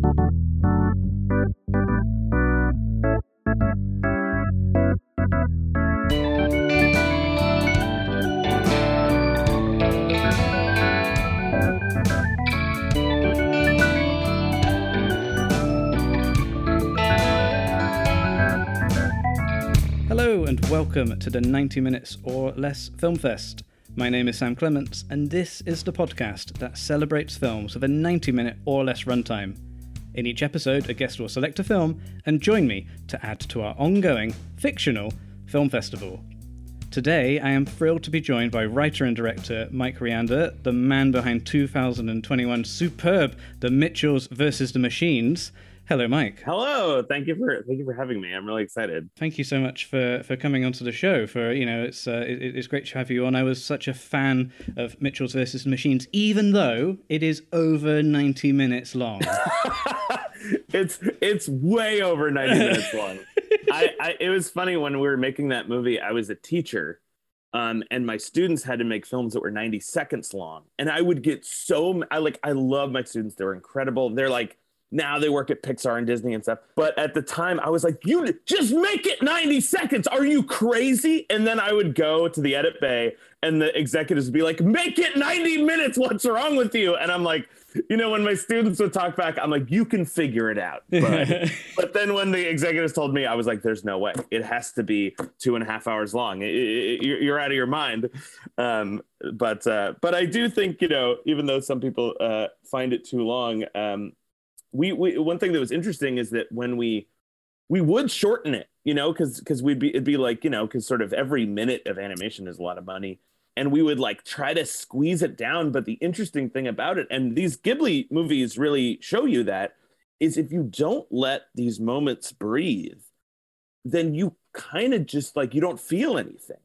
Hello and welcome to the 90 Minutes or Less Film Fest. My name is Sam Clements, and this is the podcast that celebrates films with a 90 minute or less runtime. In each episode, a guest will select a film and join me to add to our ongoing, fictional film festival. Today, I am thrilled to be joined by writer and director Mike Rianda, the man behind 2021 superb The Mitchells versus the Machines. Hello, Mike. Hello. Thank you for thank you for having me. I'm really excited. Thank you so much for for coming onto the show. For you know, it's uh, it, it's great to have you on. I was such a fan of Mitchell's versus Machines, even though it is over 90 minutes long. it's it's way over 90 minutes long. I, I it was funny when we were making that movie. I was a teacher. Um, and my students had to make films that were 90 seconds long and i would get so i like i love my students they're incredible they're like now they work at Pixar and Disney and stuff. But at the time, I was like, you just make it 90 seconds. Are you crazy? And then I would go to the edit bay and the executives would be like, make it 90 minutes. What's wrong with you? And I'm like, you know, when my students would talk back, I'm like, you can figure it out. But, but then when the executives told me, I was like, there's no way. It has to be two and a half hours long. It, it, you're out of your mind. Um, but uh, but I do think, you know, even though some people uh, find it too long, um, we, we one thing that was interesting is that when we we would shorten it, you know, because because we'd be it'd be like you know because sort of every minute of animation is a lot of money, and we would like try to squeeze it down. But the interesting thing about it, and these Ghibli movies really show you that, is if you don't let these moments breathe, then you kind of just like you don't feel anything.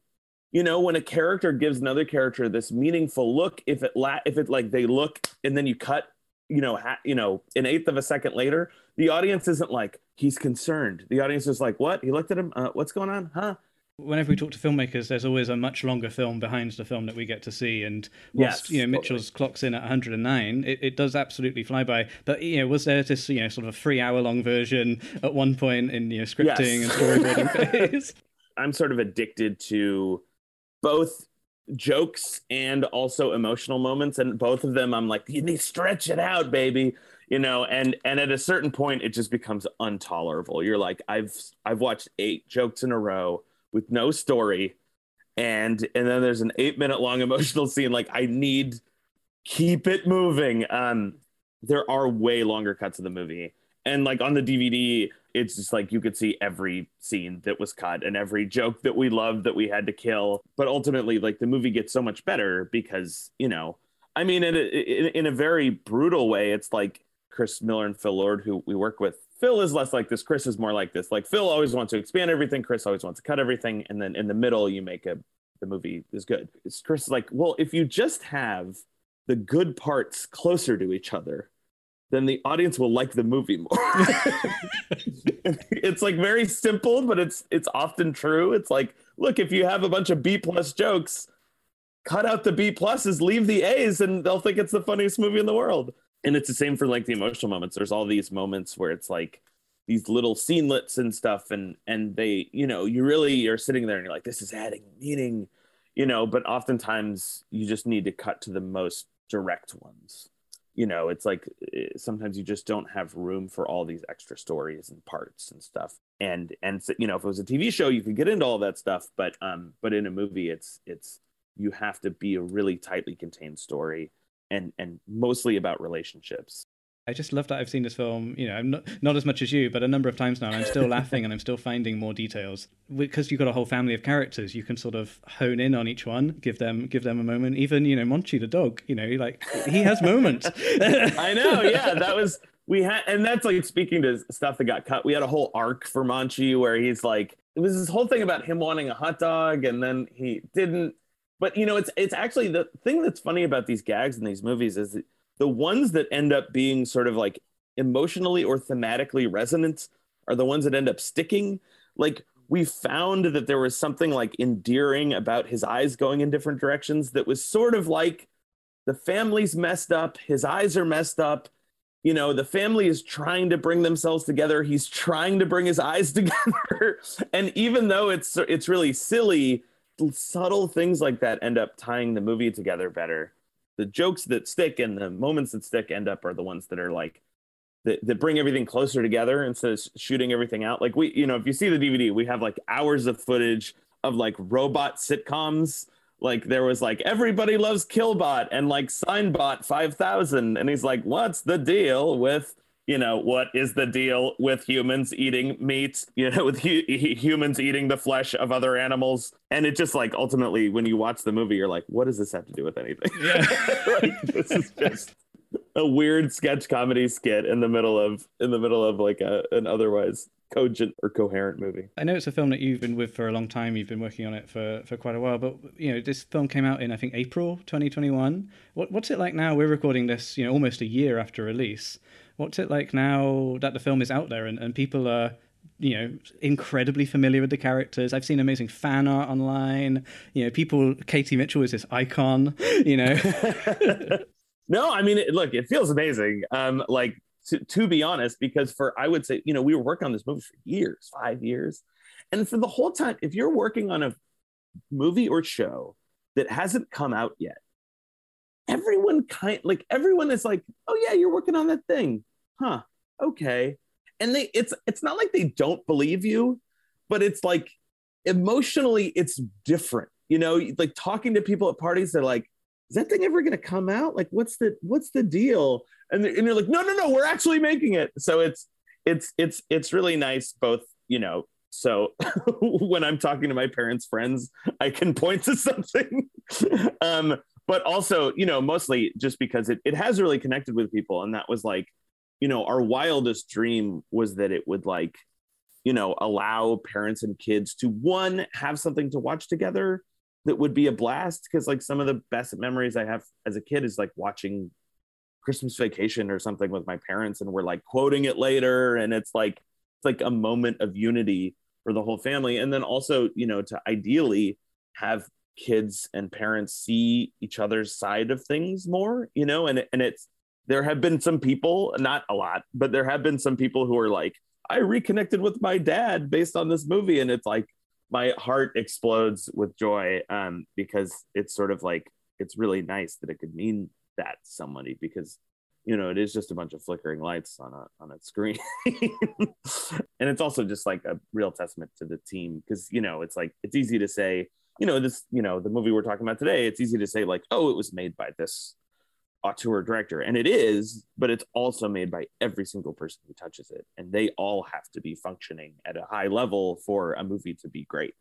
You know, when a character gives another character this meaningful look, if it la- if it like they look and then you cut you know, ha- you know, an eighth of a second later, the audience isn't like he's concerned. The audience is like, "What?" He looked at him. Uh, What's going on? Huh? Whenever we talk to filmmakers, there's always a much longer film behind the film that we get to see. And whilst Yes, you know Mitchell's clocks in at 109, it, it does absolutely fly by. But you know, was there this you know sort of a three hour long version at one point in you know scripting Yes. and storyboarding phase? I'm sort of addicted to both jokes and also emotional moments, and both of them, I'm like, you need to stretch it out, baby. You know, and and at a certain point, it just becomes intolerable. You're like, I've I've watched eight jokes in a row with no story, and and then there's an eight minute long emotional scene. Like, I need keep it moving. Um, there are way longer cuts of the movie, and like on the DVD, it's just like you could see every scene that was cut and every joke that we loved that we had to kill. But ultimately, like the movie gets so much better because you know, I mean, in a, in, a very brutal way, it's like Chris Miller and Phil Lord, who we work with. Phil is less like this. Chris is more like this. Like Phil always wants to expand everything. Chris always wants to cut everything, and then in the middle, you make a the movie is good. It's Chris is like, well, if you just have the good parts closer to each other, then the audience will like the movie more. it's like very simple, but it's it's often true. It's like, look, if you have a bunch of B plus jokes, cut out the B pluses, leave the A's, and they'll think it's the funniest movie in the world. And it's the same for like the emotional moments. There's all these moments where it's like these little scenelets and stuff, and and they, you know, you really are sitting there and you're like, this is adding meaning, you know. But oftentimes you just need to cut to the most direct ones you know it's like eh, sometimes you just don't have room for all these extra stories and parts and stuff. And and so, you know if it was a tv show you could get into all that stuff but um but in a movie it's it's you have to be a really tightly contained story and and mostly about relationships I just love that I've seen this film, you know, not, not as much as you, but a number of times now. I'm still laughing and I'm still finding more details because you've got a whole family of characters. You can sort of hone in on each one, give them give them a moment. Even you know, Monchi the dog, you know, like he has moments. i know yeah that was we had and that's like speaking to stuff that got cut we had a whole arc for Monchi where he's like it was this whole thing about him wanting a hot dog and then he didn't but you know it's it's actually the thing that's funny about these gags in these movies is the ones that end up being sort of like emotionally or thematically resonant are the ones that end up sticking. Like we found that there was something like endearing about his eyes going in different directions that was sort of like the family's messed up his eyes are messed up you know the family is trying to bring themselves together he's trying to bring his eyes together. And even though it's it's really silly subtle things like that end up tying the movie together better the jokes that stick and the moments that stick end up are the ones that are like that, that bring everything closer together instead of shooting everything out. Like we you know if you see the dvd we have like hours of footage of like robot sitcoms. Like there was like everybody loves killbot and like signbot 5000 and he's like what's the deal with you know what is the deal with humans eating meat you know with hu- humans eating the flesh of other animals and it just like ultimately when you watch the movie you're like what does this have to do with anything yeah. like, this is just a weird sketch comedy skit in the middle of in the middle of like a, an otherwise cogent or coherent movie. I know it's a film that you've been with for a long time. You've been working on it for, for quite a while, but you know this film came out in I think April 2021. What, what's it like now? We're recording this, you know, almost a year after release. What's it like now that the film is out there and, and people are you know incredibly familiar with the characters? I've seen amazing fan art online. You know people katie mitchell is this icon you know? No i mean look it feels amazing. Um like to, to be honest, because for I would say, you know, we were working on this movie for years, five years. And for the whole time, if you're working on a movie or show that hasn't come out yet, everyone kind like everyone is like, oh yeah, you're working on that thing. Huh. Okay. And they it's it's not like they don't believe you, but it's like emotionally it's different. You know, like talking to people at parties, they're like, is that thing ever going to come out? Like, what's the what's the deal? And, and you're like, no, no, no, we're actually making it. So it's it's it's it's really nice. Both, you know. So when I'm talking to my parents' friends, I can point to something. um, but also, you know, mostly just because it it has really connected with people, and that was like, you know, our wildest dream was that it would like, you know, allow parents and kids to one have something to watch together that would be a blast because like some of the best memories I have as a kid is like watching Christmas Vacation or something with my parents and we're like quoting it later and it's like it's like a moment of unity for the whole family. And then also you know to ideally have kids and parents see each other's side of things more you know? And and it's there have been some people not a lot but there have been some people who are like I reconnected with my dad based on this movie and it's like my heart explodes with joy um, because it's sort of like it's really nice that it could mean that somebody because you know it is just a bunch of flickering lights on a on a screen. And it's also just like a real testament to the team because you know it's like it's easy to say you know this you know the movie we're talking about today it's easy to say like oh it was made by this auteur director and it is but it's also made by every single person who touches it and they all have to be functioning at a high level for a movie to be great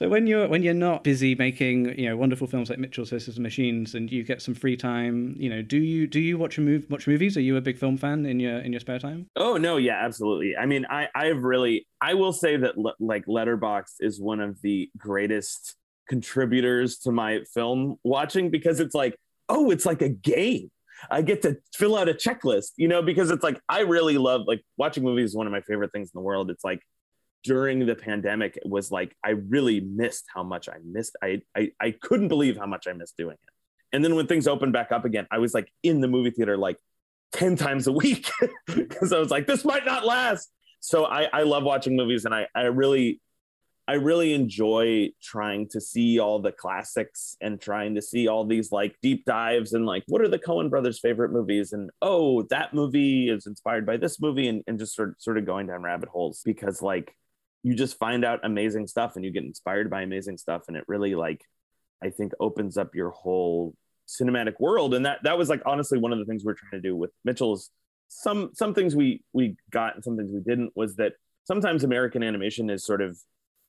so when you're when you're not busy making you know wonderful films like Mitchells versus and Machines and you get some free time, you know, do you do you watch a move watch movies? Are you a big film fan in your in your spare time? Oh no, yeah, absolutely. I mean, I I've really I will say that le- like Letterboxd is one of the greatest contributors to my film watching because it's like oh, it's like a game. I get to fill out a checklist, you know, because it's like I really love like watching movies is one of my favorite things in the world. It's like during the pandemic it was like I really missed how much I missed. I, I I couldn't believe how much I missed doing it. And then when things opened back up again, I was like in the movie theater like 10 times a week because I was like, this might not last. So I, I love watching movies and I, I really I really enjoy trying to see all the classics and trying to see all these like deep dives and like what are the Coen brothers' favorite movies? And oh that movie is inspired by this movie and, and just sort of, sort of going down rabbit holes because like you just find out amazing stuff and you get inspired by amazing stuff. And it really like I think opens up your whole cinematic world. And that that was like honestly one of the things we we're trying to do with Mitchell's some some things we we got and some things we didn't was that sometimes American animation is sort of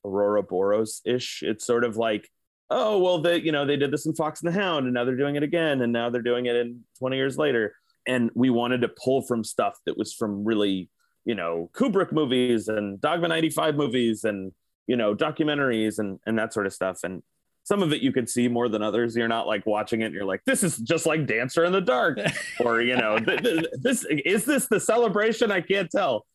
Ouroboros ish. It's sort of like, oh, well, they, you know, they did this in Fox and the Hound and now they're doing it again. And now they're doing it in 20 years later. And we wanted to pull from stuff that was from really, you know, Kubrick movies and Dogma 95 movies and, you know, documentaries and, and that sort of stuff. And some of it you could see more than others. You're not like watching it and you're like, this is just like Dancer in the Dark. or, you know, th- th- this is this the celebration? I can't tell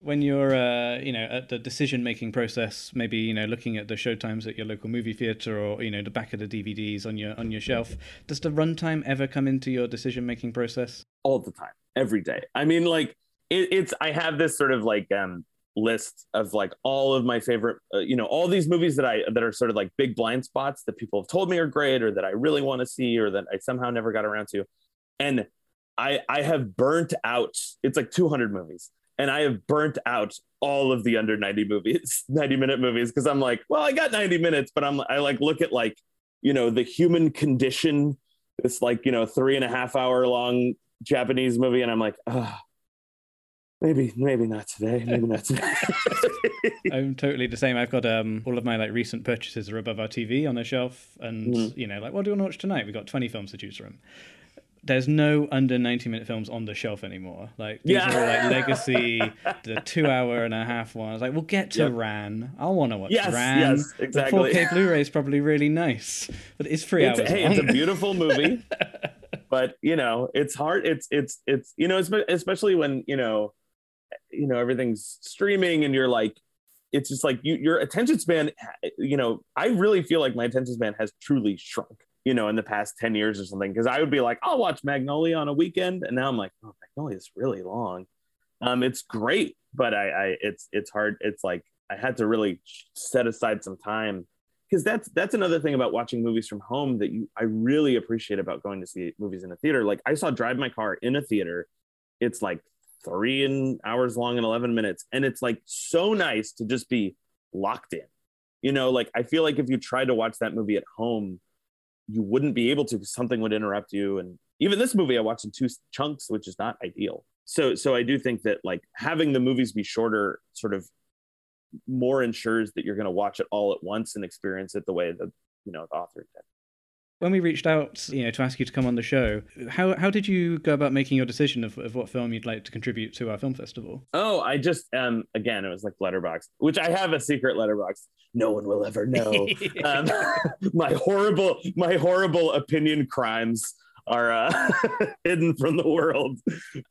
when you're uh, you know at the decision making process maybe you know looking at the showtimes at your local movie theater or you know the back of the dvds on your on your shelf does the runtime ever come into your decision making process? All the time. Every day. I mean like it, it's i have this sort of like um list of like all of my favorite uh, you know all these movies that i that are sort of like big blind spots that people have told me are great or that i really want to see or that i somehow never got around to. And i i have burnt out it's like 200 movies and I have burnt out all of the under 90 movies, 90 minute movies, because I'm like, well, I got 90 minutes, but I'm I like look at like, you know, the human condition, this like, you know, three and a half hour long Japanese movie, and I'm like, ah, maybe, maybe not today, maybe not today. I'm totally the same. I've got um all of my like recent purchases are above our TV on a shelf, and mm. you know, like, what do you want to watch tonight? We've got 20 films to choose from there's no under 90 minute films on the shelf anymore. Like these yeah. are like legacy, the two hour and a half ones. Like we'll get to yep. Ran. I want to watch yes, Ran. Yes, exactly. The 4K Blu-ray is probably really nice, but it's three it's, hours. Hey, long. it's a beautiful movie, but you know it's hard. It's it's it's you know especially when you know you know everything's streaming and you're like it's just like you, your attention span you know i really feel like my attention span has truly shrunk you know, in the past 10 years or something. Cause I would be like, I'll watch Magnolia on a weekend. And now I'm like, oh, Magnolia is really long. Um, it's great, but I, I, it's, it's hard. It's like, I had to really set aside some time because that's, that's another thing about watching movies from home that you, I really appreciate about going to see movies in a theater. Like I saw Drive My Car in a theater. It's like three and hours long and 11 minutes. And it's like so nice to just be locked in, you know, like I feel like if you tried to watch that movie at home, you wouldn't be able to because something would interrupt you. And even this movie i watched in two chunks which is not ideal. So so i do think that like having the movies be shorter sort of more ensures that you're going to watch it all at once and experience it the way that you know the author did when we reached out, you know, to ask you to come on the show, how how did you go about making your decision of, of what film you'd like to contribute to our film festival? Oh, I just um again, it was like Letterboxd, which I have a secret Letterboxd. No one will ever know. um, my horrible my horrible opinion crimes are uh, hidden from the world.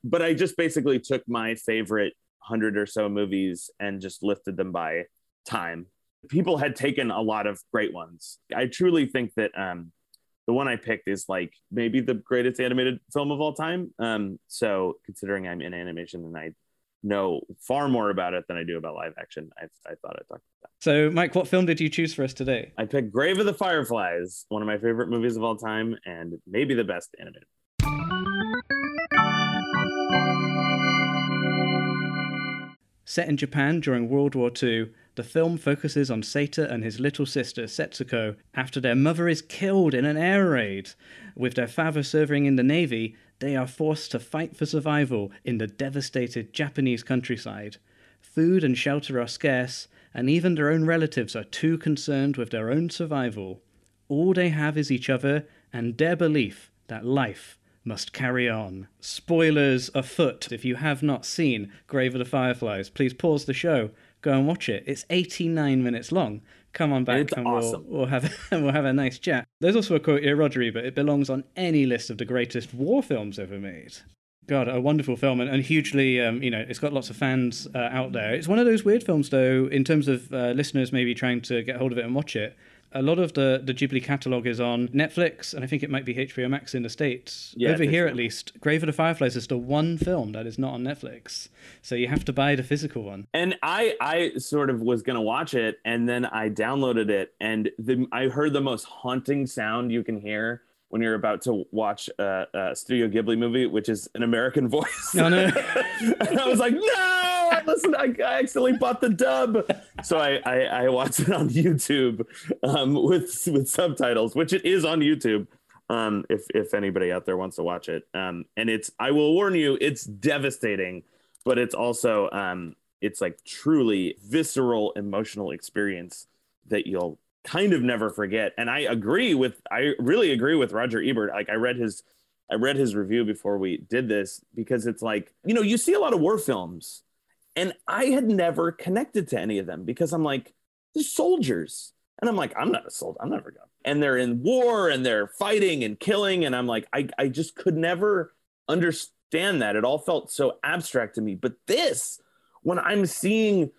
But I just basically took my favorite hundred or so movies and just lifted them by time. People had taken a lot of great ones. I truly think that um, the one I picked is like maybe the greatest animated film of all time. Um, so considering I'm in animation and I know far more about it than I do about live action, I, I thought I'd talk about that. So, Mike, what film did you choose for us today? I picked Grave of the Fireflies, one of my favorite movies of all time, and maybe the best animated. Set in Japan during World War II, the film focuses on Seita and his little sister Setsuko after their mother is killed in an air raid. With their father serving in the Navy, they are forced to fight for survival in the devastated Japanese countryside. Food and shelter are scarce, and even their own relatives are too concerned with their own survival. All they have is each other and their belief that life must carry on. Spoilers afoot. If you have not seen Grave of the Fireflies, please pause the show go and watch it. It's 89 minutes long. Come on back it's and awesome. we'll, we'll have we'll have a nice chat. There's also a quote here, Roger Ebert it belongs on any list of the greatest war films ever made. God, a wonderful film and, and hugely, um, you know, it's got lots of fans uh, out there. It's one of those weird films, though, in terms of uh, listeners maybe trying to get hold of it and watch it a lot of the, the Ghibli catalog is on Netflix, and I think it might be HBO Max in the States. Yeah, Over here, at least, Grave of the Fireflies is the one film that is not on Netflix. So you have to buy the physical one. And I, I sort of was going to watch it, and then I downloaded it, and the, I heard the most haunting sound you can hear when you're about to watch a, a Studio Ghibli movie, which is an American voice. No, no. and I was like, no! I listened. I, I accidentally bought the dub, so I, I, I watched it on YouTube um, with with subtitles, which it is on YouTube. Um, if if anybody out there wants to watch it, um, and it's I will warn you, it's devastating, but it's also um, it's like truly visceral emotional experience that you'll kind of never forget. And I agree with I really agree with Roger Ebert. Like I read his I read his review before we did this because it's like, you know, you see a lot of war films and I had never connected to any of them because I'm like, they're soldiers. And I'm like, I'm not a soldier. I'm never going. And they're in war and they're fighting and killing. And I'm like, I, I just could never understand that. It all felt so abstract to me. But this when I'm seeing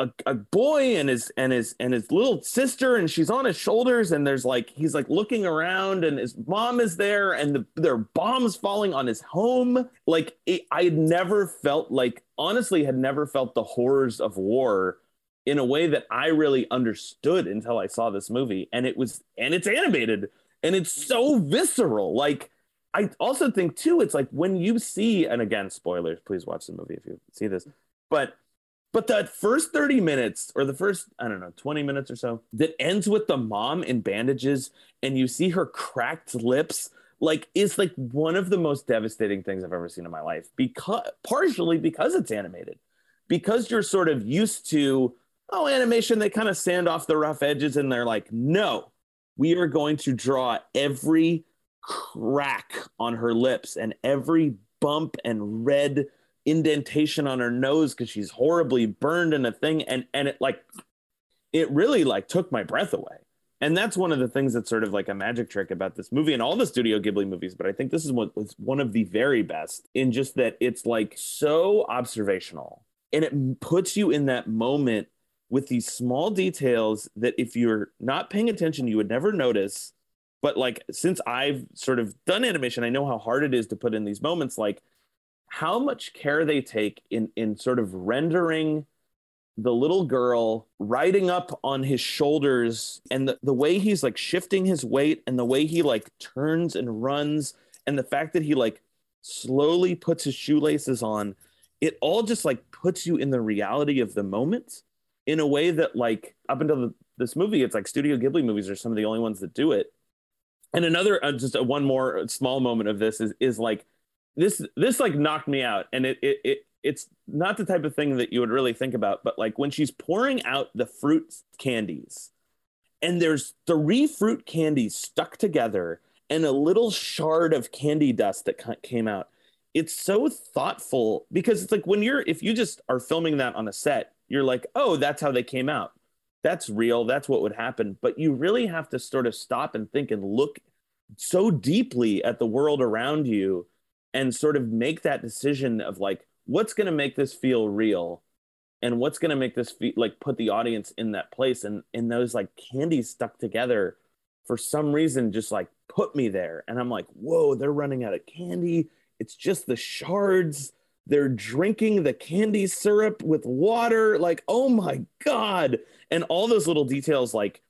a, a boy and his and his and his little sister and she's on his shoulders and there's like he's like looking around and his mom is there and the, there are bombs falling on his home. Like it, i had never felt like honestly had never felt the horrors of war in a way that i really understood until i saw this movie and it was and it's animated and it's so visceral. Like i also think too it's like when you see and again spoilers please watch the movie if you see this but but that first 30 minutes or the first, I don't know, 20 minutes or so that ends with the mom in bandages and you see her cracked lips, like is like one of the most devastating things I've ever seen in my life. Because partially because it's animated. Because you're sort of used to, oh, animation, they kind of sand off the rough edges and they're like, no, we are going to draw every crack on her lips and every bump and red indentation on her nose because she's horribly burned in a thing and and it like it really like took my breath away. And that's one of the things that's sort of like a magic trick about this movie and all the studio ghibli movies but i think this is what was one of the very best in just that it's like so observational. And it puts you in that moment with these small details that if you're not paying attention you would never notice. But like since i've sort of done animation i know how hard it is to put in these moments like how much care they take in in sort of rendering the little girl riding up on his shoulders and the, the way he's like shifting his weight and the way he like turns and runs and the fact that he like slowly puts his shoelaces on it all just like puts you in the reality of the moment in a way that like up until the, this movie it's like studio ghibli movies are some of the only ones that do it. And another uh, just a, one more small moment of this is is like this this like knocked me out and it, it it it's not the type of thing that you would really think about but like when she's pouring out the fruit candies and there's three fruit candies stuck together and a little shard of candy dust that came out it's so thoughtful because it's like when you're if you just are filming that on a set you're like oh that's how they came out. That's real. That's what would happen. But you really have to sort of stop and think and look so deeply at the world around you and sort of make that decision of like what's going to make this feel real and what's going to make this feel like put the audience in that place and and those like candies stuck together for some reason just like put me there. And i'm like whoa they're running out of candy. It's just the shards. They're drinking the candy syrup with water. Like oh my god. And all those little details like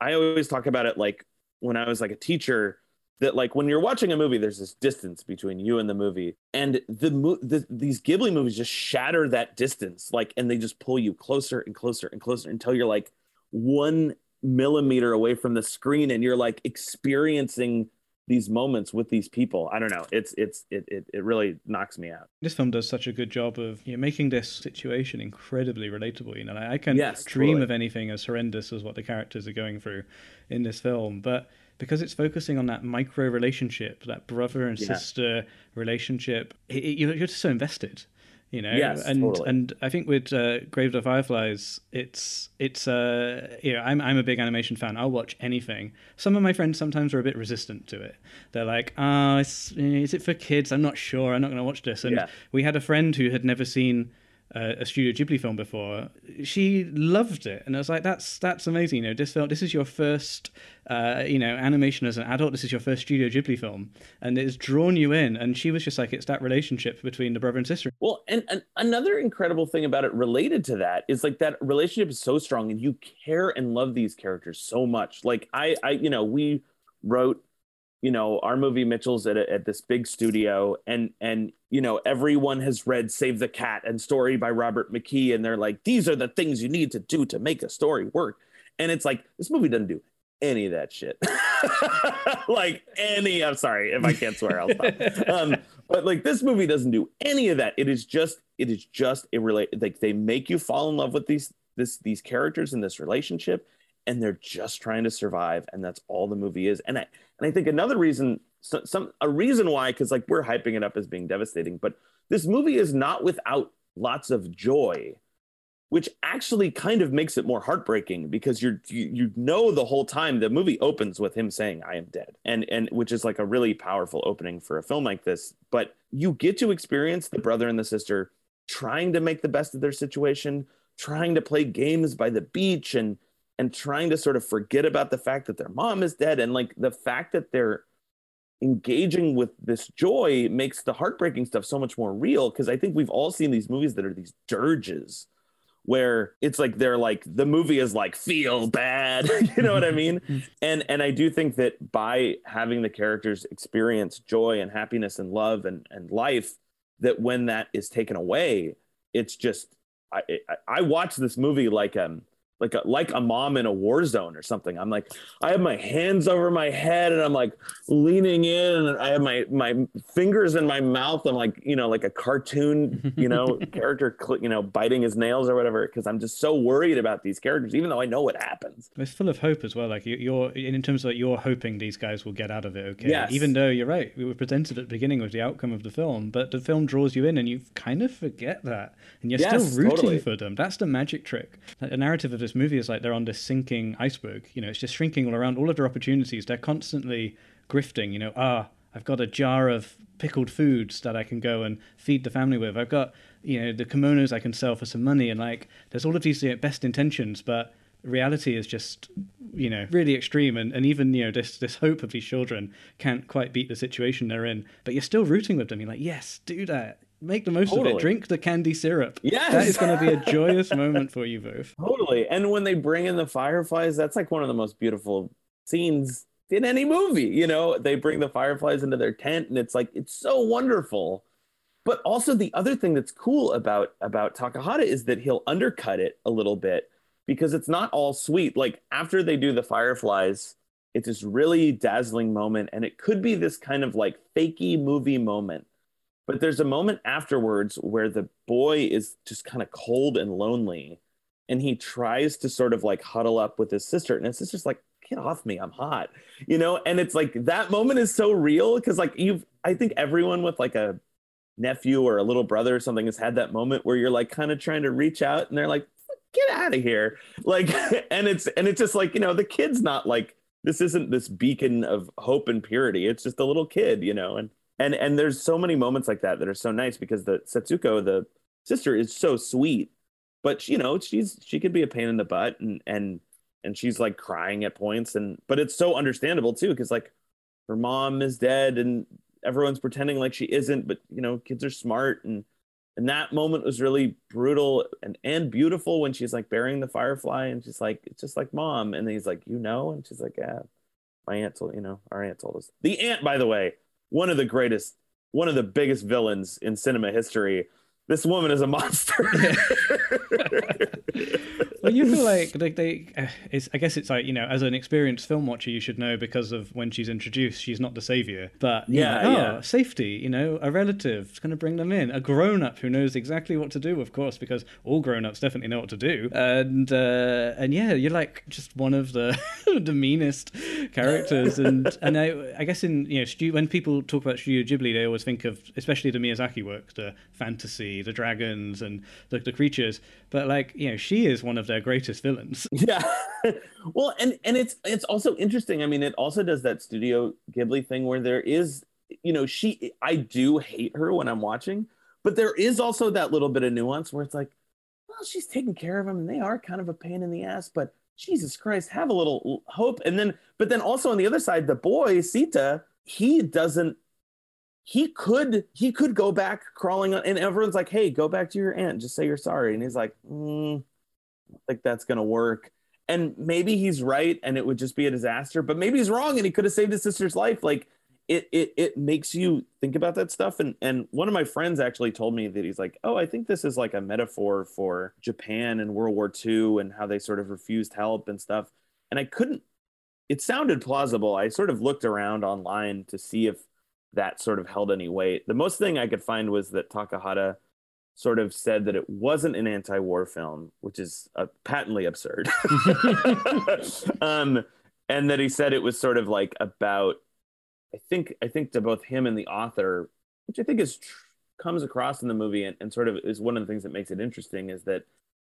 i always talk about it like when i was like a teacher that like when you're watching a movie there's this distance between you and the movie and the, the these ghibli movies just shatter that distance like and they just pull you closer and closer and closer until you're like one millimeter away from the screen and you're like experiencing these moments with these people. I don't know. It's it's it, it, it really knocks me out. This film does such a good job of you know, making this situation incredibly relatable you know i can yes, dream totally. of anything as horrendous as what the characters are going through in this film but because it's focusing on that micro relationship, that brother and yeah. sister relationship, it, it, you're, just so invested, you know. Yes, and totally. and I think with uh, Grave of the Fireflies, it's it's uh you know I'm I'm a big animation fan. I'll watch anything. Some of my friends sometimes are a bit resistant to it. They're like, oh, is it for kids? I'm not sure. I'm not going to watch this. And yeah. we had a friend who had never seen a Studio Ghibli film before, she loved it, and I was like, "That's that's amazing! You know, this film, this is your first, uh, you know, animation as an adult. This is your first Studio Ghibli film, and it's drawn you in." And she was just like, "It's that relationship between the brother and sister." Well, and, and another incredible thing about it, related to that, is like that relationship is so strong, and you care and love these characters so much. Like I, I, you know, we wrote you know our movie mitchell's at, a, at this big studio and and you know everyone has read save the cat and story by robert mckee and they're like these are the things you need to do to make a story work. And it's like this movie doesn't do any of that shit. Like any i'm sorry if i can't swear i'll stop. Um, but like this movie doesn't do any of that. It is just it is just a relate like they make you fall in love with these this these characters in this relationship and they're just trying to survive and that's all the movie is. And i and i think another reason so, some a reason why because like we're hyping it up as being devastating but this movie is not without lots of joy which actually kind of makes it more heartbreaking because you're you, you know the whole time the movie opens with him saying i am dead and and which is like a really powerful opening for a film like this. But you get to experience the brother and the sister trying to make the best of their situation, trying to play games by the beach and and trying to sort of forget about the fact that their mom is dead. And like the fact that they're engaging with this joy makes the heartbreaking stuff so much more real. Because I think we've all seen these movies that are these dirges where it's like they're like the movie is like feel bad. You know what i mean? And and i do think that by having the characters experience joy and happiness and love and and life that when that is taken away it's just i i, I watch this movie like um like a, like a mom in a war zone or something. I'm like, I have my hands over my head and I'm like leaning in and I have my my fingers in my mouth. I'm like, you know, like a cartoon, you know, character, you know, biting his nails or whatever. Because I'm just so worried about these characters, even though I know what happens. It's full of hope as well. Like you're in terms of like you're hoping these guys will get out of it okay. Yes. Even though you're right, we were presented at the beginning with the outcome of the film, but the film draws you in and you kind of forget that, and you're yes, still rooting totally. for them. That's the magic trick. The narrative of this movie is like they're on this sinking iceberg. You know, it's just shrinking all around. All of their opportunities, they're constantly grifting. You know, ah, I've got a jar of pickled foods that I can go and feed the family with. I've got, you know, the kimonos I can sell for some money. And like, there's all of these you know, best intentions, but reality is just, you know, really extreme. And, and even, you know, this, this hope of these children can't quite beat the situation they're in. But you're still rooting with them. You're like, yes, do that make the most totally. of it. Drink the candy syrup. Yes. That is going to be a joyous moment for you both. Totally. And when they bring in the fireflies, that's like one of the most beautiful scenes in any movie. You know, they bring the fireflies into their tent and it's like it's so wonderful. But also the other thing that's cool about about Takahata is that he'll undercut it a little bit because it's not all sweet. Like after they do the fireflies, it's this really dazzling moment and it could be this kind of like fakey movie moment but there's a moment afterwards where the boy is just kind of cold and lonely and he tries to sort of like huddle up with his sister and it's just like get off me i'm hot you know? And it's like that moment is so real because like you've i think everyone with like a nephew or a little brother or something has had that moment where you're like kind of trying to reach out and they're like get out of here like and it's and it's just like you know the kid's not like this isn't this beacon of hope and purity it's just a little kid you know? And and and there's so many moments like that that are so nice because the Setsuko, the sister, is so sweet, but you know she's she could be a pain in the butt and and and she's like crying at points and but it's so understandable too because like her mom is dead and everyone's pretending like she isn't but you know kids are smart and and that moment was really brutal and and beautiful when she's like burying the firefly and she's like it's just like mom. And he's like you know? And she's like yeah my aunt told you know our aunt told us. The aunt by the way one of the greatest, one of the biggest villains in cinema history. This woman is a monster. well, you feel like they, they it's, I guess it's like you know, as an experienced film watcher, you should know because of when she's introduced, she's not the savior, but yeah, know, oh, yeah. safety. You know, a relative is going to bring them in, a grown-up who knows exactly what to do, of course, because all grown-ups definitely know what to do, and uh, and yeah, you're like just one of the the meanest characters, and and I, I guess in you know, when people talk about Studio Ghibli, they always think of especially the Miyazaki work, the fantasy, the dragons, and the, the creatures, but like you know, she is one of their greatest villains. Yeah. well, and and it's it's also interesting. I mean, it also does that Studio Ghibli thing where there is, you know, she I do hate her when I'm watching, but there is also that little bit of nuance where it's like, well, she's taking care of them and they are kind of a pain in the ass, but Jesus Christ, have a little hope. And then but then also on the other side, the boy, Seita, he doesn't he could he could go back crawling on and everyone's like hey go back to your aunt just say you're sorry and he's like mm, like that's gonna work. And maybe he's right and it would just be a disaster but maybe he's wrong and he could have saved his sister's life. Like it it it makes you think about that stuff. And and one of my friends actually told me that he's like oh i think this is like a metaphor for japan and world war ii and how they sort of refused help and stuff. And i couldn't it sounded plausible. I sort of looked around online to see if that sort of held any weight. The most thing i could find was that takahata sort of said that it wasn't an anti-war film, which is uh, patently absurd. um, and that he said it was sort of like about, I think, I think to both him and the author, which I think is tr- comes across in the movie and, and sort of is one of the things that makes it interesting is that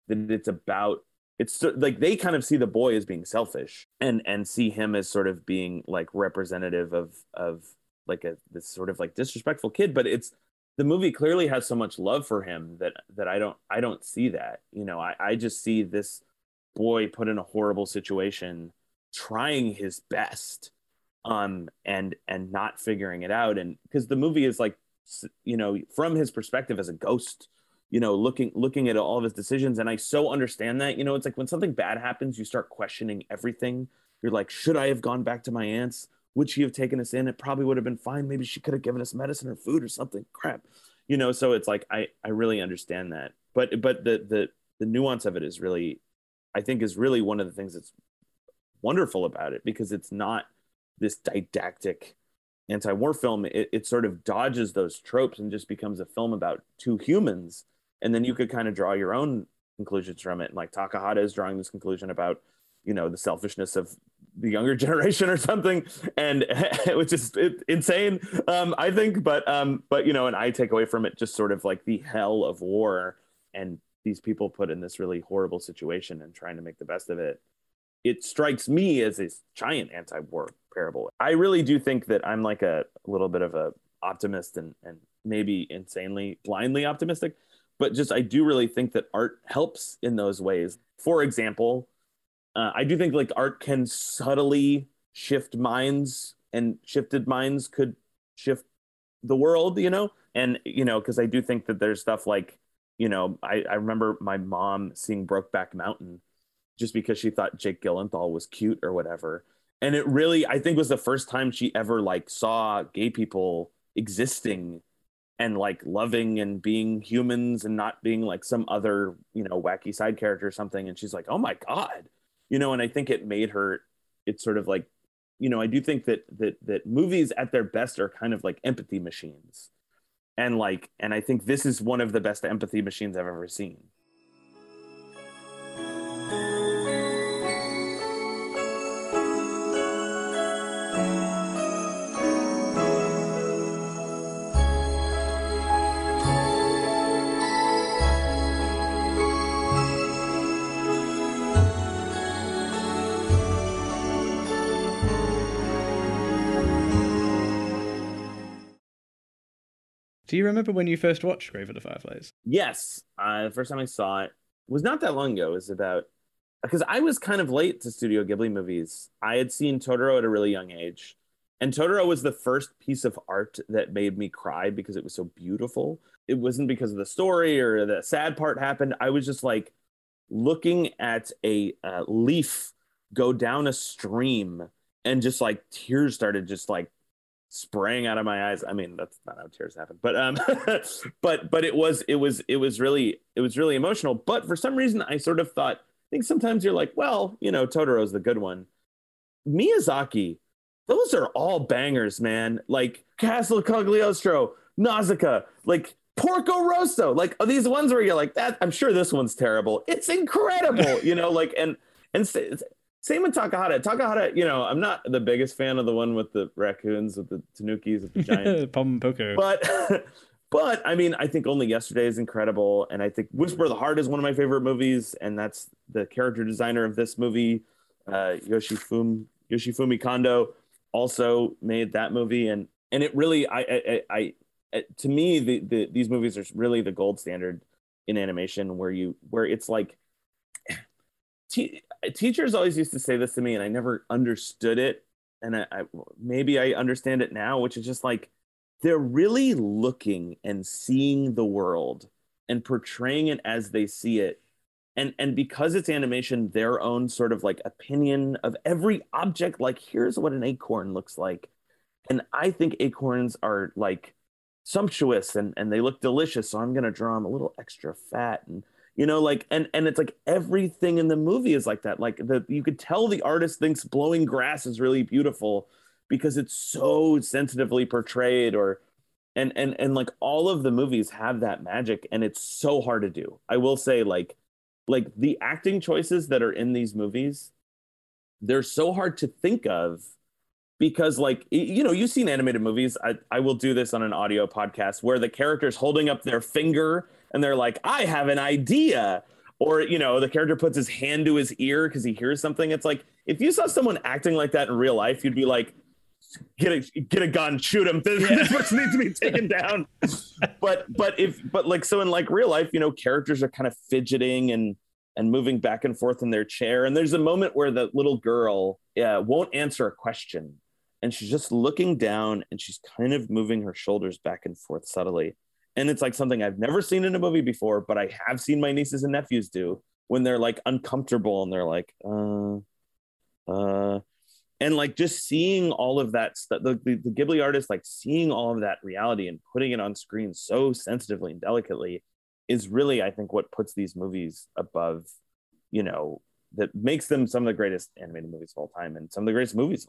that it's about it's like they kind of see the boy as being selfish and and see him as sort of being like representative of of like a this sort of like disrespectful kid but it's the movie clearly has so much love for him that that I don't I don't see that. You know, I, I just see this boy put in a horrible situation, trying his best, um, and and not figuring it out. And because the movie is like, you know, from his perspective as a ghost, you know, looking looking at all of his decisions. And I so understand that. You know, it's like when something bad happens, you start questioning everything. You're like, should I have gone back to my aunt's? Would she have taken us in? It probably would have been fine. Maybe she could have given us medicine or food or something. Crap, you know. So it's like I I really understand that, but but the the the nuance of it is really, I think, is really one of the things that's wonderful about it because it's not this didactic anti-war film. It, it sort of dodges those tropes and just becomes a film about two humans, and then you could kind of draw your own conclusions from it. And like Takahata is drawing this conclusion about you know the selfishness of the younger generation or something and which is insane um i think but um but you know and i take away from it just sort of like the hell of war and these people put in this really horrible situation and trying to make the best of it. It strikes me as a giant anti-war parable. I really do think that i'm like a, a little bit of a optimist and and maybe insanely blindly optimistic but just i do really think that art helps in those ways. For example uh, I do think like art can subtly shift minds, and shifted minds could shift the world, you know. And you know, because I do think that there's stuff like, you know, I, I remember my mom seeing Brokeback Mountain just because she thought Jake Gyllenhaal was cute or whatever. And it really, I think, was the first time she ever like saw gay people existing and like loving and being humans and not being like some other, you know, wacky side character or something. And she's like, oh my God, you know, and I think it made her. It's sort of like, you know, I do think that that that movies at their best are kind of like empathy machines, and like, and I think this is one of the best empathy machines I've ever seen. Do you remember when you first watched Grave of the Fireflies? Yes, uh, the first time I saw it was not that long ago. It was about because I was kind of late to Studio Ghibli movies. I had seen Totoro at a really young age, and Totoro was the first piece of art that made me cry because it was so beautiful. It wasn't because of the story or the sad part happened. I was just like looking at a uh, leaf go down a stream and just like tears started just like spraying out of my eyes. I mean, that's not how tears happen, but um, but but it was it was it was really it was really emotional. But for some reason, I sort of thought, I think sometimes you're like, well, you know, Totoro's the good one. Miyazaki, those are all bangers, man. Like Castle Cagliostro, Nausicaa, like Porco Rosso, like these ones where you're like, that. I'm sure this one's terrible. It's incredible, you know, like and and same with Takahata. Takahata, you know, I'm not the biggest fan of the one with the raccoons, with the tanukis, with the giant Pom Poko. But, but I mean, I think Only Yesterday is incredible, and I think Whisper of the Heart is one of my favorite movies, and that's the character designer of this movie, uh, Yoshifumi Yoshifumi Kondo, also made that movie, and and it really, I, I, I, I to me, the, the these movies are really the gold standard in animation, where you where it's like teachers always used to say this to me, and I never understood it. And I, I, maybe I understand it now, which is just like they're really looking and seeing the world and portraying it as they see it. And and because it's animation, their own sort of like opinion of every object. Like here's what an acorn looks like, and I think acorns are like sumptuous and and they look delicious. So I'm gonna draw them a little extra fat and you know like and and it's like everything in the movie is like that like the you could tell the artist thinks blowing grass is really beautiful because it's so sensitively portrayed or and and and like all of the movies have that magic and it's so hard to do. I will say like like the acting choices that are in these movies they're so hard to think of because like you know you've seen animated movies. I, I will do this on an audio podcast where the character's holding up their finger and they're like, I have an idea. Or, you know, the character puts his hand to his ear because he hears something. It's like, if you saw someone acting like that in real life, you'd be like, get a get a gun, shoot him. This, yeah. this person needs to be taken down. but but if but like so in like real life, you know, characters are kind of fidgeting and and moving back and forth in their chair. And there's a moment where the little girl yeah, won't answer a question. And she's just looking down and she's kind of moving her shoulders back and forth subtly. And it's like something I've never seen in a movie before, but I have seen my nieces and nephews do when they're like uncomfortable and they're like, uh, uh, and like just seeing all of that stuff, the, the, the Ghibli artist, like seeing all of that reality and putting it on screen so sensitively and delicately is really, I think, what puts these movies above, you know, that makes them some of the greatest animated movies of all time and some of the greatest movies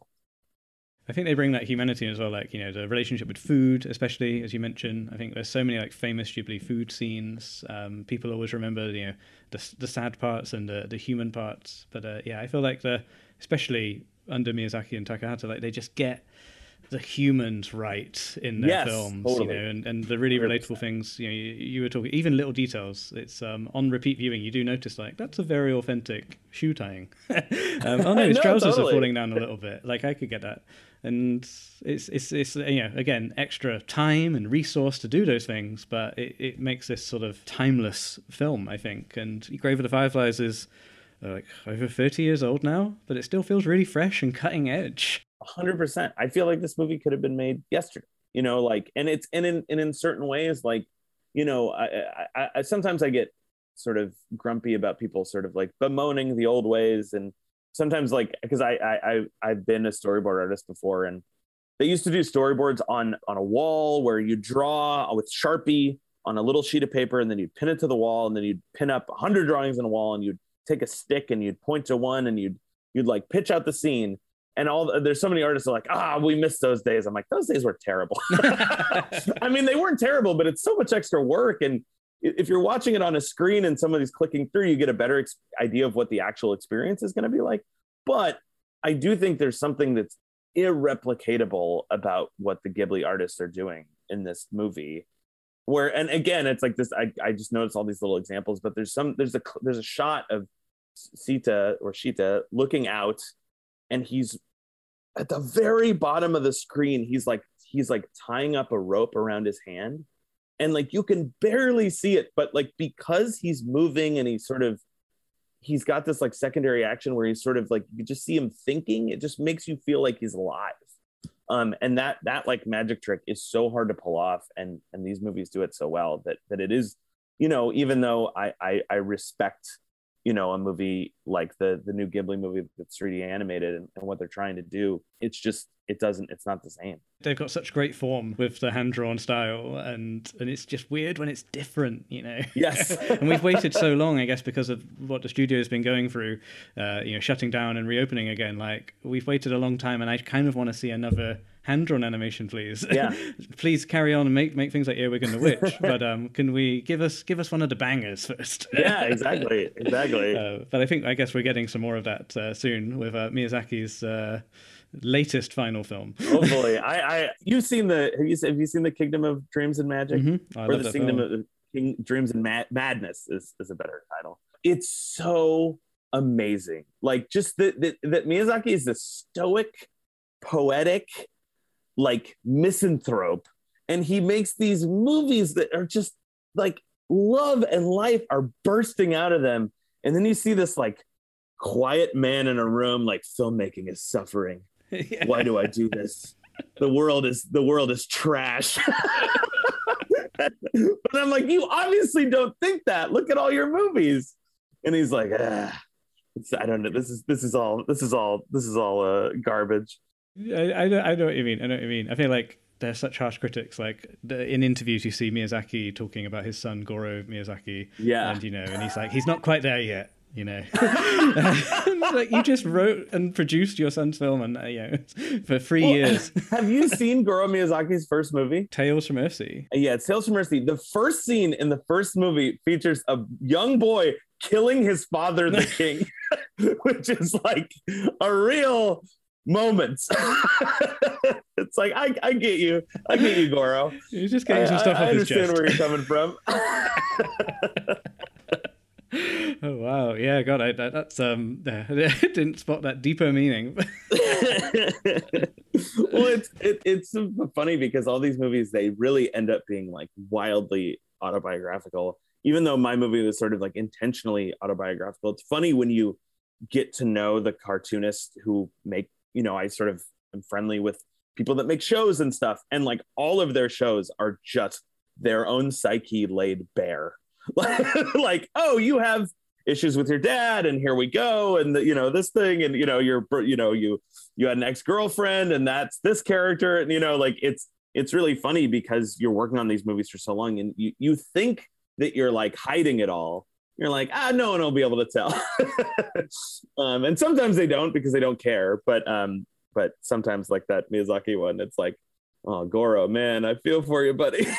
I think they bring that humanity as well, like you know the relationship with food, especially as you mentioned. I think there's so many like famous Ghibli food scenes. Um, people always remember you know the the sad parts and the the human parts. But uh, yeah, I feel like the especially under Miyazaki and Takahata, like they just get the humans right in their yes, films, totally. you know, and, and the really relatable 100%. things. You know, you, you, were talking even little details. It's um, on repeat viewing, you do notice like that's a very authentic shoe tying. um, oh no, his no, trousers totally. are falling down a little bit. Like I could get that, and it's it's it's you know again extra time and resource to do those things, but it, it makes this sort of timeless film, I think. And Grave of the Fireflies is uh, like over 30 years old now, but it still feels really fresh and cutting edge. 100%. I feel like this movie could have been made yesterday, you know, like, and it's, and in, and in certain ways, like, you know, I, I, I sometimes I get sort of grumpy about people sort of like bemoaning the old ways. And sometimes like, cause I, I, I I've been a storyboard artist before and they used to do storyboards on, on a wall where you draw with Sharpie on a little sheet of paper and then you'd pin it to the wall and then you'd pin up hundred drawings on a wall and you'd take a stick and you'd point to one and you'd you'd like pitch out the scene. And all there's so many artists are like ah we missed those days. I'm like those days were terrible. I mean they weren't terrible but it's so much extra work and if you're watching it on a screen and somebody's clicking through you get a better ex- idea of what the actual experience is going to be like. But i do think there's something that's irreplicatable about what the ghibli artists are doing in this movie where and again it's like this I, I just noticed all these little examples but there's some there's a there's a shot of Seita or shita looking out and he's at the very bottom of the screen he's like he's like tying up a rope around his hand and like you can barely see it but like because he's moving and he's sort of he's got this like secondary action where he's sort of like you just see him thinking it just makes you feel like he's alive. Um, and that that like magic trick is so hard to pull off and and these movies do it so well that that it is you know even though i i, I respect you know a movie like the the new ghibli movie that's 3d animated and, and what they're trying to do it's just it doesn't it's not the same. They've got such great form with the hand drawn style and and it's just weird when it's different you know? Yes. And we've waited so long i guess because of what the studio has been going through uh, you know shutting down and reopening again. Like we've waited a long time and i kind of want to see another hand drawn animation, please. Yeah. please carry on and make make things like Earwig and the Witch. but um, can we give us give us one of the bangers first? yeah, exactly, exactly. Uh, but I think I guess we're getting some more of that uh, soon with uh, Miyazaki's uh, latest final film. Hopefully, I, I you've seen the have you have you seen the Kingdom of Dreams and Magic mm-hmm. or the Kingdom film. of King, Dreams and Mad- Madness is is a better title. It's so amazing. Like just that that, that Miyazaki is the stoic, poetic, like misanthrope, and he makes these movies that are just like love and life are bursting out of them, and then you see this like quiet man in a room like filmmaking is suffering. Yeah. why do i do this? The world is the world is trash. But i'm like you obviously don't think that. Look at all your movies. And he's like ah, i don't know. This is this is all this is all this is all uh, garbage I, I, know, I know what you mean i know what you mean i feel like they're such harsh critics. Like the, in interviews, you see Miyazaki talking about his son Goro Miyazaki. Yeah, and you know, and he's like, he's not quite there yet you know like you just wrote and produced your son's film and uh, you know for three well, years have you seen goro miyazaki's first movie tales from Earthsea? yeah it's tales from earthsea the first scene in the first movie features a young boy killing his father the king which is like a real moment it's like I, I get you. I get you goro. You're just getting some stuff I, I understand where you're coming from. Oh wow, yeah, God, I, that, that's um, I didn't spot that deeper meaning. well, it's it, it's funny because all these movies they really end up being like wildly autobiographical. Even though my movie was sort of like intentionally autobiographical, it's funny when you get to know the cartoonists who make you know I sort of am friendly with people that make shows and stuff, and like all of their shows are just their own psyche laid bare. like, oh, you have issues with your dad and here we go and the, you know this thing and you know you're you know you you had an ex-girlfriend and that's this character and you know like it's it's really funny because you're working on these movies for so long and you you think that you're like hiding it all you're like ah no one will be able to tell um and sometimes they don't because they don't care but um but sometimes like that Miyazaki one it's like oh Goro man I feel for you buddy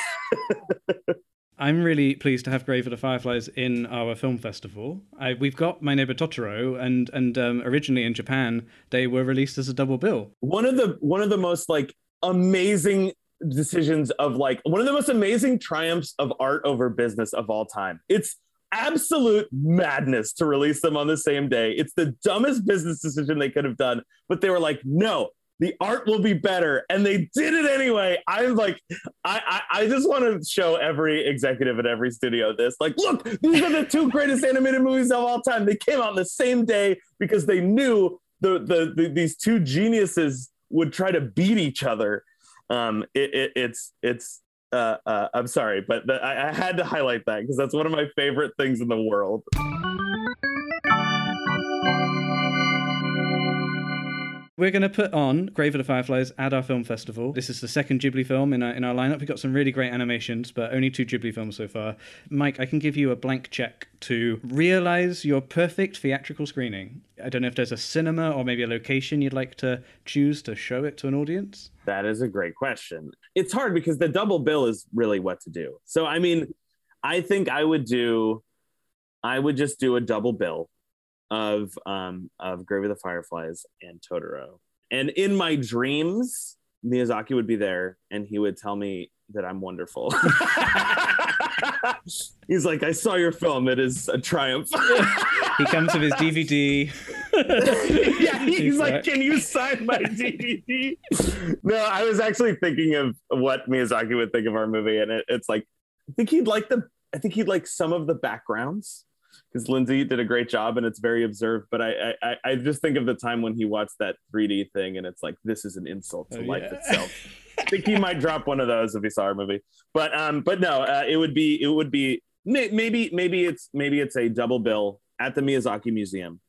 I'm really pleased to have Grave of the Fireflies in our film festival. I, we've got My Neighbor Totoro, and and um, originally in Japan they were released as a double bill. One of the one of the most like amazing decisions of like one of the most amazing triumphs of art over business of all time. It's absolute madness to release them on the same day. It's the dumbest business decision they could have done, but they were like, no, the art will be better and they did it anyway. I'm like I, I i, just want to show every executive at every studio this like look these are the two greatest animated movies of all time. They came out on the same day because they knew the, the, the these two geniuses would try to beat each other. Um it, it it's it's uh, uh, I'm sorry, but the, I, I had to highlight that because that's one of my favorite things in the world. We're going to put on Grave of the Fireflies at our film festival. This is the second Ghibli film in our, in our lineup. We've got some really great animations, but only two Ghibli films so far. Mike, I can give you a blank check to realize your perfect theatrical screening. I don't know if there's a cinema or maybe a location you'd like to choose to show it to an audience. That is a great question. It's hard because the double bill is really what to do. So, I mean, I think I would do, I would just do a double bill of um of Grave of the Fireflies and Totoro. And in my dreams, Miyazaki would be there and he would tell me that I'm wonderful. He's like, I saw your film. It is a triumph. he comes with his DVD. yeah, he's, he's like, Can you sign my DVD? no, I was actually thinking of what Miyazaki would think of our movie, and it, it's like, I think he'd like the, I think he'd like some of the backgrounds because Lindsey did a great job and it's very observed. But I, I I just think of the time when he watched that 3D thing and it's like this is an insult to oh, life yeah. itself. I think he might drop one of those if he saw our movie. But um, but no, uh, it would be it would be maybe maybe it's maybe it's a double bill at the Miyazaki Museum.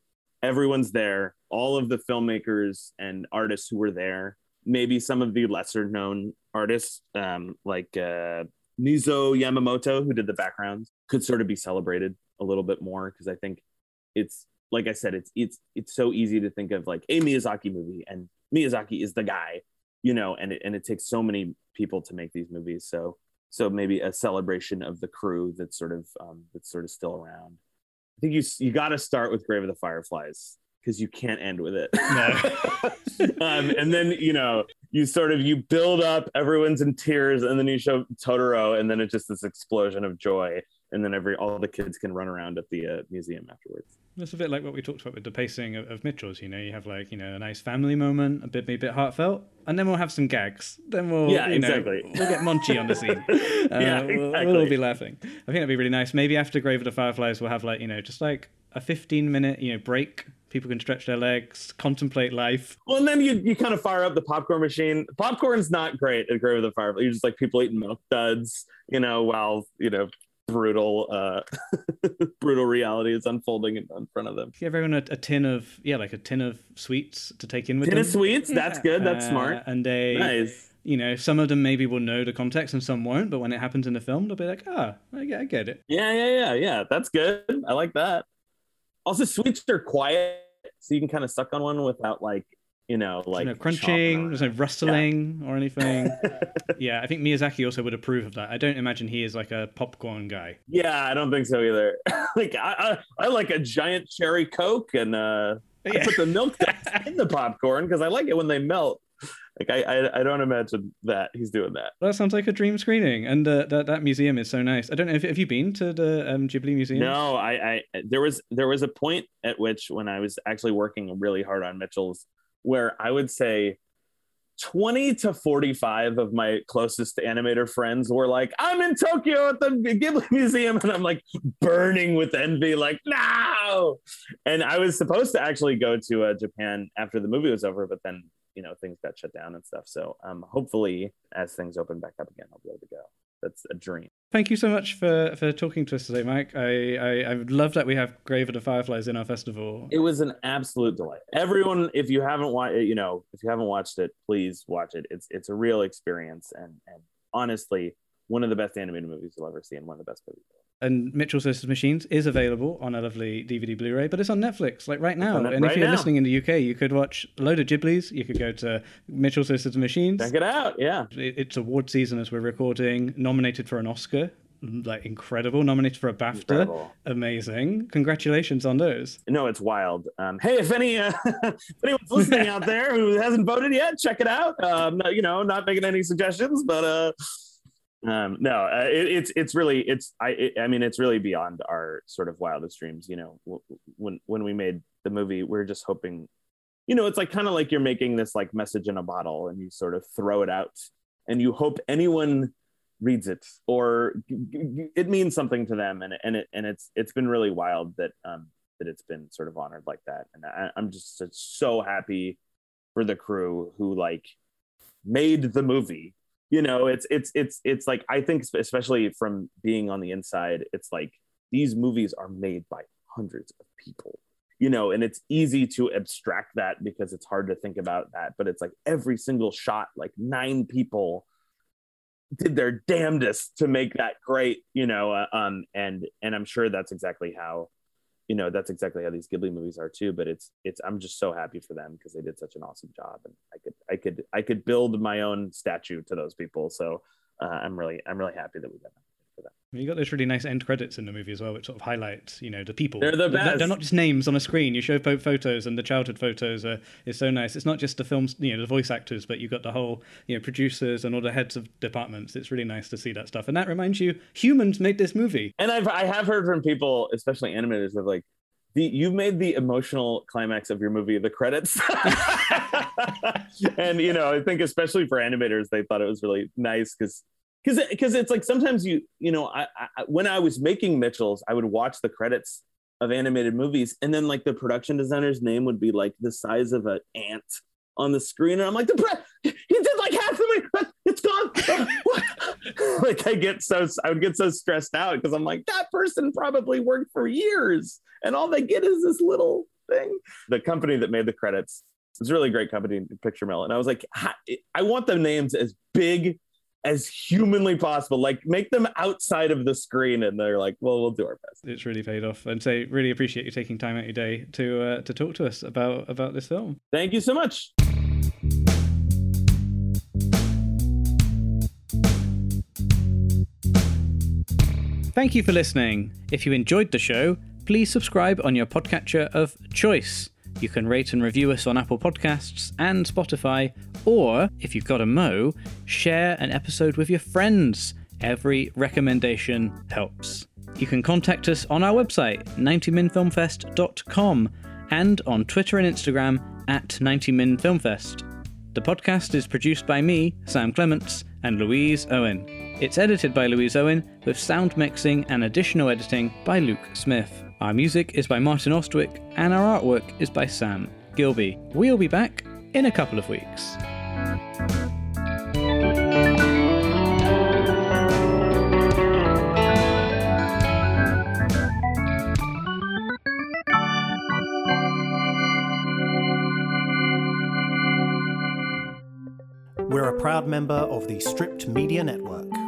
Everyone's there. All of the filmmakers and artists who were there. Maybe some of the lesser known artists, um, like uh, Nizo Yamamoto, who did the backgrounds, could sort of be celebrated a little bit more because I think it's like I said, it's it's it's so easy to think of like a Miyazaki movie and Miyazaki is the guy, you know, and it, and it takes so many people to make these movies. So so maybe a celebration of the crew that's sort of um, that's sort of still around. I think you you got to start with Grave of the Fireflies because you can't end with it. No. um, and then you know you sort of you build up, everyone's in tears, and then you show Totoro, and then it's just this explosion of joy and then every all the kids can run around at the uh, museum afterwards. That's a bit like what we talked about with the pacing of, of Mitchell's. You know, you have like you know a nice family moment, a bit maybe a bit heartfelt, and then we'll have some gags. Then we'll yeah exactly know, we'll get Monchi on the scene. Uh, yeah, exactly. we'll, we'll all be laughing. I think that'd be really nice. Maybe after Grave of the Fireflies, we'll have like you know just like a 15 minute you know break people can stretch their legs contemplate life well and then you, you kind of fire up the popcorn machine popcorn's not great at grave of the fireflies you're just like people eating milk duds you know while you know brutal uh brutal reality is unfolding in, in front of them. Give everyone a, a, tin of yeah like a tin of sweets to take in with tin them. of sweets? That's good. That's uh, smart and they nice. you know some of them maybe will know the context and some won't but when it happens in the film they'll be like ah oh, I, get, I get it. Yeah yeah yeah yeah. That's good. I like that. Also sweets are quiet so you can kind of suck on one without like you know, like no crunching, there's no rustling yeah. or anything. yeah, I think Miyazaki also would approve of that. I don't imagine he is like a popcorn guy. Yeah, I don't think so either. like I, I, I, like a giant cherry coke and uh, yeah. I put the milk in the popcorn because I like it when they melt. Like I, I, I, don't imagine that he's doing that. That sounds like a dream screening, and uh, that that museum is so nice. I don't know if have you been to the um, Ghibli museum? No, I, I there was there was a point at which when I was actually working really hard on Mitchell's where I would say 20 to 45 of my closest animator friends were like, I'm in Tokyo at the Ghibli Museum. And I'm like burning with envy, like, no. And I was supposed to actually go to uh, Japan after the movie was over, but then, you know, things got shut down and stuff. So um, hopefully, as things open back up again, I'll be able to go that's a dream. Thank you so much for, for talking to us today, Mike. I, I, I love that we have Grave of the Fireflies in our festival. It was an absolute delight. Everyone, if you haven't watched, you know, if you haven't watched it, please watch it. It's it's a real experience, and and honestly, one of the best animated movies you'll ever see, and one of the best movies and Mitchells versus Machines is available on a lovely DVD Blu-ray, but it's on Netflix like right now. and right if you're now. listening in the UK, you could watch a load of Ghiblis. You could go to Mitchells versus Machines. Check it out. Yeah, it's award season as we're recording. Nominated for an Oscar. Like incredible, nominated for a BAFTA. Incredible. Amazing! Congratulations on those. No, it's wild. Um, hey, if any uh, if anyone's listening out there who hasn't voted yet, check it out. Um, you know, not making any suggestions, but uh, um, no, uh, it, it's it's really it's I it, I mean it's really beyond our sort of wildest dreams. You know, when when we made the movie, we are just hoping, you know, it's like kind of like you're making this like message in a bottle, and you sort of throw it out, and you hope anyone reads it or it means something to them, and and it and it's it's been really wild that um that it's been sort of honored like that, and I, I'm just so happy for the crew who like made the movie you know it's it's it's it's like i think especially from being on the inside it's like these movies are made by hundreds of people you know and it's easy to abstract that because it's hard to think about that but it's like every single shot like nine people did their damnedest to make that great you know uh, um and and i'm sure that's exactly how you know that's exactly how these Ghibli movies are too. But it's it's I'm just so happy for them because they did such an awesome job, and I could I could I could build my own statue to those people. So uh, I'm really I'm really happy that we got them. You got those really nice end credits in the movie as well, which sort of highlights, you know, the people. They're the best. They're not just names on a screen. You show photos, and the childhood photos are is so nice. It's not just the films, you know, the voice actors, but you've got the whole, you know, producers and all the heads of departments. It's really nice to see that stuff, and that reminds you, humans made this movie. And I've I have heard from people, especially animators, of like, the you made the emotional climax of your movie the credits and you know i think especially for animators they thought it was really nice because because because it's like sometimes you you know I, I when i was making mitchell's i would watch the credits of animated movies and then like the production designer's name would be like the size of an ant on the screen and i'm like the pre- he did like half the movie it's gone. Like i get so i would get so stressed out because i'm like that person probably worked for years and all they get is this little thing. The company that made the credits it's a really great company Picturemill and i was like i want the names as big as humanly possible like make them outside of the screen and they're like well we'll do our best it's really paid off and so really appreciate you taking time out your day to uh, to talk to us about about this film thank you so much Thank you for listening. If you enjoyed the show, please subscribe on your podcatcher of choice. You can rate and review us on Apple Podcasts and Spotify, or if you've got a mo, share an episode with your friends. Every recommendation helps. You can contact us on our website, 90minfilmfest.com, and on Twitter and Instagram at 90minfilmfest. The podcast is produced by me, Sam Clements, and Louise Owen. It's edited by Louise Owen, with sound mixing and additional editing by Luke Smith. Our music is by Martin Ostwick, and our artwork is by Sam Gilby. We'll be back in a couple of weeks. We're a proud member of the Stripped Media Network.